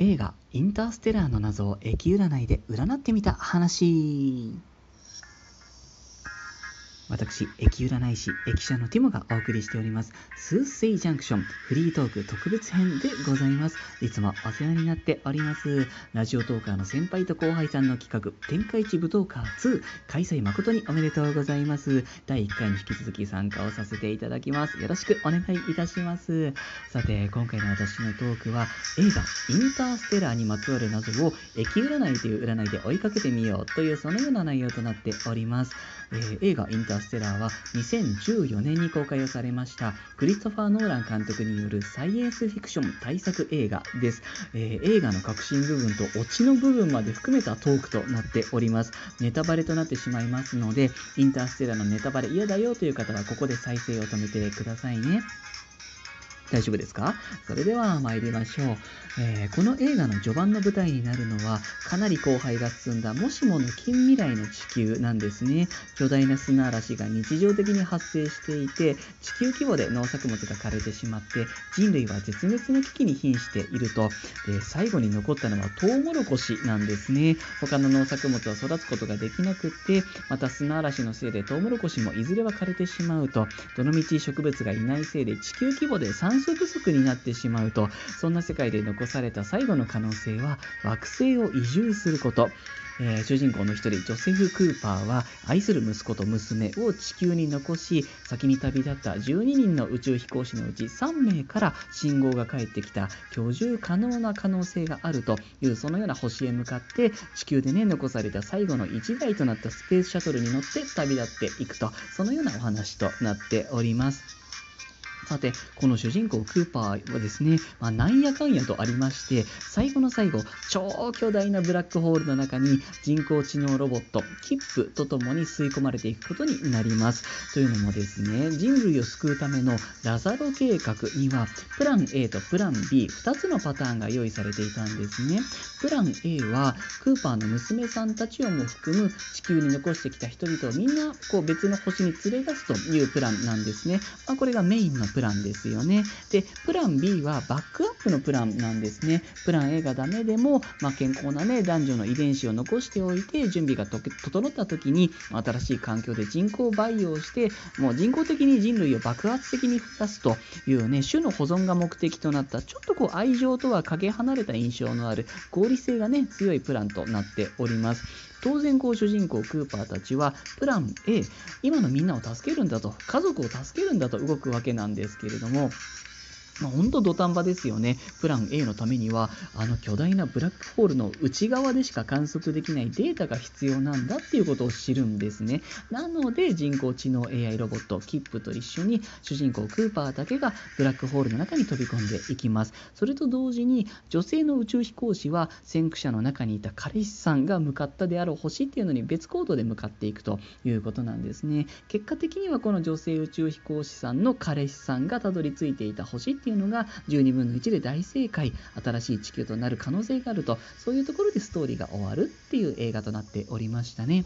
映画「インターステラー」の謎を駅占いで占ってみた話。私、駅占い師、駅舎のティモがお送りしております、スーセイジャンクションフリートーク特別編でございます。いつもお世話になっております。ラジオトーカーの先輩と後輩さんの企画、天下一武道カー2、開催誠におめでとうございます。第1回に引き続き参加をさせていただきます。よろしくお願いいたします。さて、今回の私のトークは、映画、インターステラーにまつわる謎を、駅占いという占いで追いかけてみようという、そのような内容となっております。えー、映画、インターステラーは2014年に公開をされました。クリストファー・ノーラン監督によるサイエンスフィクション大作映画です、えー、映画の核心部分とオチの部分まで含めたトークとなっております。ネタバレとなってしまいますのでインターステラーのネタバレ嫌だよという方はここで再生を止めてくださいね。大丈夫ですか？それでは参りましょう、えー、この映画の序盤の舞台になるのはかなり荒廃が進んだもしもの近未来の地球なんですね。巨大な砂嵐が日常的に発生していて地球規模で農作物が枯れてしまって人類は絶滅の危機に瀕していると。で最後に残ったのはトウモロコシなんですね。他の農作物は育つことができなくってまた砂嵐のせいでトウモロコシもいずれは枯れてしまうと。どのみち植物がいないせいで地球規模で酸素不足になってしまうとそんな世界で残された最後の可能性は惑星を移住することえー、主人公の一人、ジョセフ・クーパーは、愛する息子と娘を地球に残し、先に旅立った12人の宇宙飛行士のうち3名から信号が返ってきた居住可能な可能性があるという、そのような星へ向かって、地球でね、残された最後の1台となったスペースシャトルに乗って旅立っていくと、そのようなお話となっております。さて、この主人公クーパーはですね、まあ、なんやかんやとありまして、最後の最後、超巨大なブラックホールの中に人工知能ロボット、キップとともに吸い込まれていくことになります。というのもですね、人類を救うためのラザロ計画には、プラン A とプラン B、2つのパターンが用意されていたんですね。プラン A は、クーパーの娘さんたちをも含む地球に残してきた人々をみんなこう別の星に連れ出すというプランなんですね。まあ、これがメインのププランですよね。で、プラン B はバックアップのプランなんですね。プラン A がダメでも、まあ、健康なね、男女の遺伝子を残しておいて、準備が整った時に、新しい環境で人工培養して、もう人工的に人類を爆発的に増やすというね、種の保存が目的となった、ちょっとこう愛情とはかけ離れた印象のある合理性がね、強いプランとなっております。当然こう主人公クーパーたちはプラン A 今のみんなを助けるんだと家族を助けるんだと動くわけなんですけれどもまあ、本当土壇場ですよね。プラン A のためには、あの巨大なブラックホールの内側でしか観測できないデータが必要なんだっていうことを知るんですね。なので、人工知能 AI ロボット、キップと一緒に主人公クーパーだけがブラックホールの中に飛び込んでいきます。それと同時に、女性の宇宙飛行士は先駆者の中にいた彼氏さんが向かったであろう星っていうのに別行動で向かっていくということなんですね。結果的にはこの女性宇宙飛行士さんの彼氏さんがたどり着いていた星っていうていうのが12分の1で大正解新しい地球となる可能性があるとそういうところでストーリーが終わるっていう映画となっておりましたね。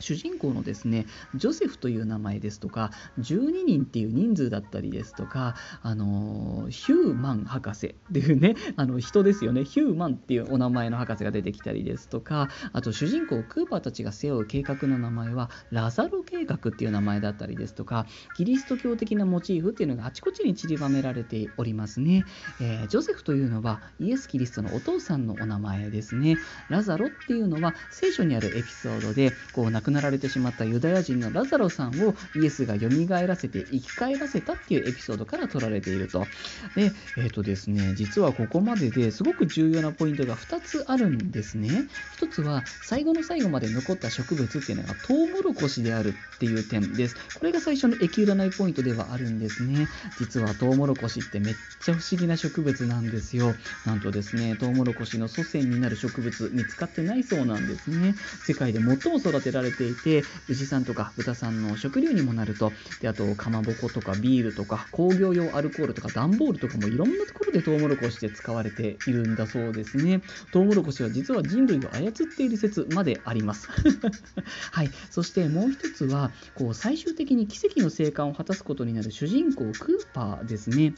主人公のですねジョセフという名前ですとか12人っていう人数だったりですとかあのヒューマン博士っていうね あの人ですよね。ヒューマンっていうお名前の博士が出てきたりですとかあと主人公クーパーたちが背負う計画の名前はラザロ計画っていう名前だったりですとかキリスト教的なモチーフっていうのがあちこちに散りばめられておりますね、えー、ジョセフというのはイエス・キリストのお父さんのお名前ですね。ラザロっていうのは聖書にあるエピソードでこうくなられてしまったユダヤ人のラザロさんをイエスが蘇らせて生き返らせたっていうエピソードから取られていると。で、えっ、ー、とですね、実はここまでですごく重要なポイントが2つあるんですね。1つは最後の最後まで残った植物っていうのがトウモロコシであるっていう点です。これが最初の駅占いポイントではあるんですね。実はトウモロコシってめっちゃ不思議な植物なんですよ。なんとですね、トウモロコシの祖先になる植物見つかってないそうなんですね。世界で最も育てられていて、牛さんとか豚さんの食料にもなると、であと、かまぼことかビールとか工業用アルコールとか段ボールとかもいろんなところでトウモロコシで使われているんだそうですね。トウモロコシは実は人類を操っている説まであります。はい。そしてもう一つは、こう最終的に奇跡の生還を果たすことになる主人公クーパーですね。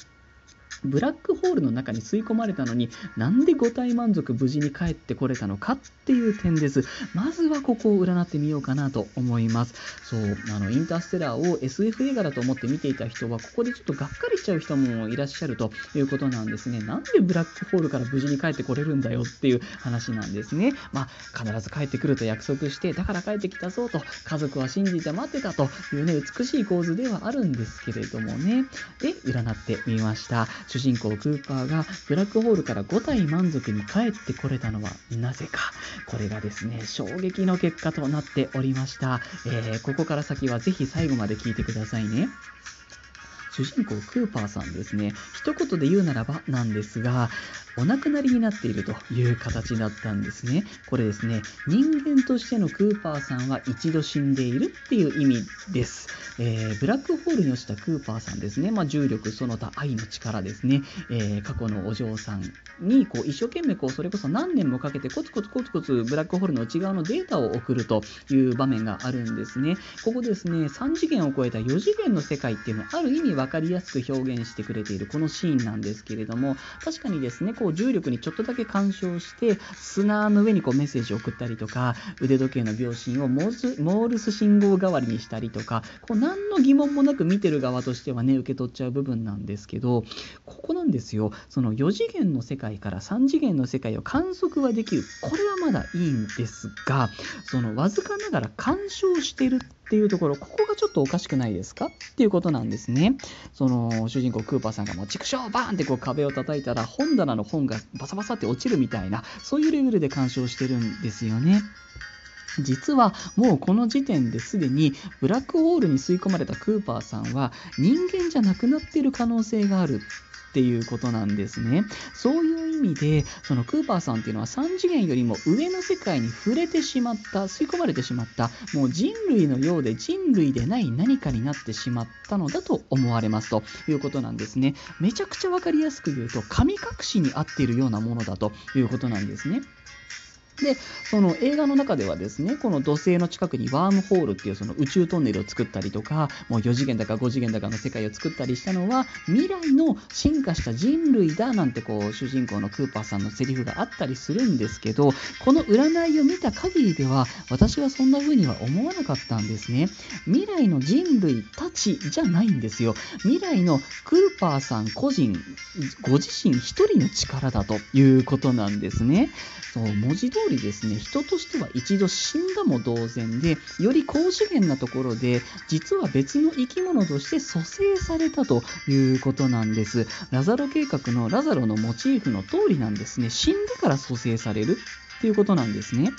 ブラックホールの中に吸い込まれたのになんで五体満足無事に帰ってこれたのかっていう点です。まずはここを占ってみようかなと思います。そうあのインターステラーを SF 映画だと思って見ていた人はここでちょっとがっかりしちゃう人もいらっしゃるということなんですね。なんでブラックホールから無事に帰ってこれるんだよっていう話なんですね。まあ必ず帰ってくると約束してだから帰ってきたぞと家族は信じて待ってたというね美しい構図ではあるんですけれどもね。で占ってみました。主人公クーパーがブラックホールから5体満足に帰ってこれたのはなぜか。これがですね衝撃の結果となっておりました、えー、ここから先はぜひ最後まで聞いてくださいね。主人公クーパーさんですね。一言で言うならばなんですがお亡くなりになっているという形だったんですね。これですね、人間としてのクーパーさんは一度死んでいるっていう意味です。えー、ブラックホールに落ちたクーパーさんですね、まあ、重力、その他愛の力ですね、えー、過去のお嬢さんにこう一生懸命こうそれこそ何年もかけてコツコツコツコツブラックホールの内側のデータを送るという場面があるんですね。ここですね、3次元を超えた4次元の世界っていうのをある意味分かりやすく表現してくれているこのシーンなんですけれども、確かにですね、こう重力にちょっとだけ干渉して砂の上にこうメッセージを送ったりとか腕時計の秒針をモールス信号代わりにしたりとかこう何の疑問もなく見てる側としてはね受け取っちゃう部分なんですけどここなんですよ。その4次元の世界から3次元の世界を観測はできる。これはまだいいんですがそのわずかながら干渉してるっていうところ、ここがちょっとおかしくないですか？っていうことなんですね。その主人公クーパーさんがもう畜生バーンってこう壁を叩いたら本棚の本がバサバサって落ちるみたいな、そういうレベルで鑑賞してるんですよね。実はもうこの時点ですでにブラックホールに吸い込まれたクーパーさんは人間じゃなくなっている可能性があるっていうことなんですね。そういう意味で、そのクーパーさんっていうのは3次元よりも上の世界に触れてしまった、吸い込まれてしまった、もう人類のようで人類でない何かになってしまったのだと思われますということなんですね。めちゃくちゃ分かりやすく言うと、神隠しに合っているようなものだということなんですね。で、その映画の中ではですね、この土星の近くにワームホールっていうその宇宙トンネルを作ったりとか、もう4次元だか5次元だかの世界を作ったりしたのは、未来の進化した人類だなんてこう、主人公のクーパーさんのセリフがあったりするんですけど、この占いを見た限りでは、私はそんな風には思わなかったんですね。未来の人類たちじゃないんですよ。未来のクーパーさん個人、ご自身一人の力だということなんですね。そう文字通りですね人としては一度死んだも同然でより高次元なところで実は別の生き物として蘇生されたということなんですラザロ計画のラザロのモチーフの通りなんですね死んでから蘇生されるっていうことなんですね。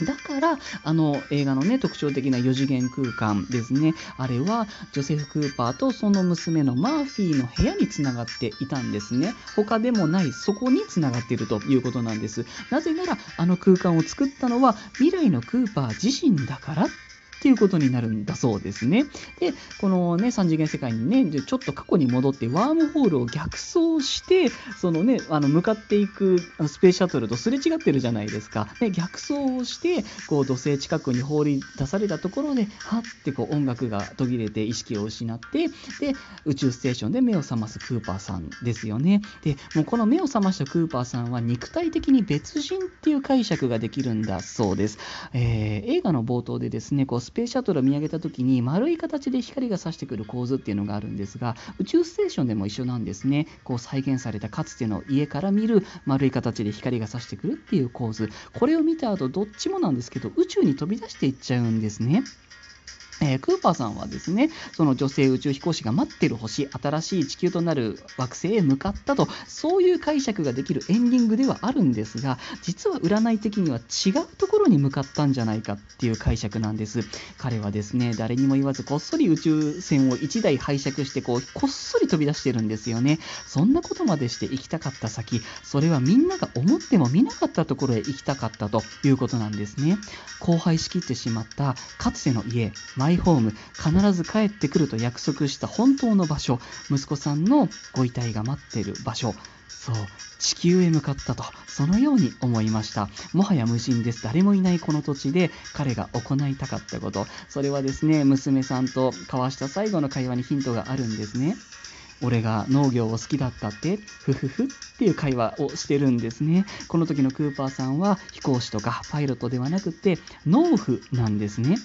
だから、あの映画のね、特徴的な4次元空間ですね。あれは、ジョセフ・クーパーとその娘のマーフィーの部屋につながっていたんですね。他でもない、そこにつながっているということなんです。なぜなら、あの空間を作ったのは未来のクーパー自身だからっていうことになるんだそうですね。で、このね、3次元世界にね、ちょっと過去に戻ってワームホールを逆走して、そのね、あの向かっていくスペースシャトルとすれ違ってるじゃないですか。で、逆走をして、こう土星近くに放り出されたところで、はってこう音楽が途切れて意識を失って、で、宇宙ステーションで目を覚ますクーパーさんですよね。で、もうこの目を覚ましたクーパーさんは肉体的に別人っていう解釈ができるんだそうです。えー、映画の冒頭でですね、こうススペースシャトルを見上げた時に丸い形で光が差してくる構図っていうのがあるんですが宇宙ステーションでも一緒なんですね。こう再現されたかつての家から見る丸い形で光が差してくるっていう構図。これを見た後どっちもなんですけど宇宙に飛び出していっちゃうんですね。えー、クーパーさんはですね、その女性宇宙飛行士が待ってる星、新しい地球となる惑星へ向かったと、そういう解釈ができるエンディングではあるんですが、実は占い的には違うところに向かったんじゃないかっていう解釈なんです。彼はですね、誰にも言わずこっそり宇宙船を1台拝借してこう、こっそり飛び出してるんですよね。そんなことまでして行きたかった先、それはみんなが思っても見なかったところへ行きたかったということなんですね。荒廃しきってしまったかつての家、イホーム、必ず帰ってくると約束した本当の場所、息子さんのご遺体が待っている場所、そう、地球へ向かったと、そのように思いました。もはや無人です。誰もいないこの土地で彼が行いたかったこと、それはですね、娘さんと交わした最後の会話にヒントがあるんですね。俺が農業を好きだったってふふふっていう会話をしてるんですねこの時のクーパーさんは飛行士とかパイロットではなくて農夫なんですね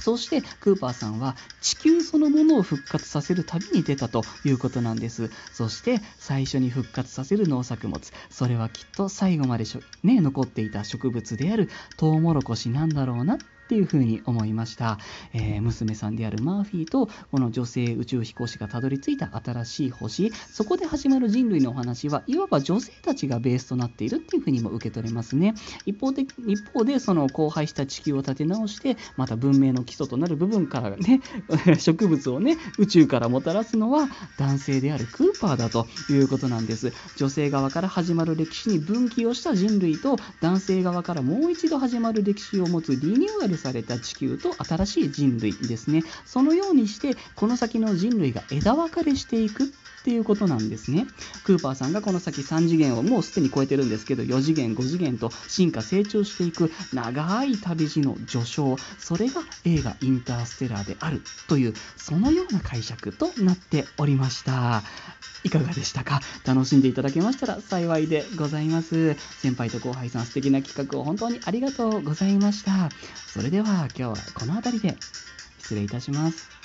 そしてクーパーさんは地球そのものを復活させる旅に出たということなんです。そして最初に復活させる農作物、それはきっと最後までね、残っていた植物であるトウモロコシなんだろうなっていうふうに思いました、えー、娘さんであるマーフィーとこの女性宇宙飛行士がたどり着いた新しい星。そこで始まる人類のお話はいわば女性たちがベースとなっているっていうふうにも受け取れますね。一方で一方でその荒廃した地球を立て直してまた文明の基礎となる部分からね 植物をね宇宙からもたらすのは男性であるクーパーだということなんです。女性側から始まる歴史に分岐をした人類と男性側からもう一度始まる歴史を持つリニューアルされた地球と新しい人類ですね。そのようにしてこの先の人類が枝分かれしていくっていうことなんですね。クーパーさんがこの先3次元をもうすでに超えてるんですけど4次元5次元と進化成長していく長い旅路の序章。それが映画インターステラーであるというそのような解釈となっておりました。いかがでしたか？楽しんでいただけましたら幸いでございます。先輩と後輩さん素敵な企画を本当にありがとうございました。それでは今日はこの辺りで失礼いたします。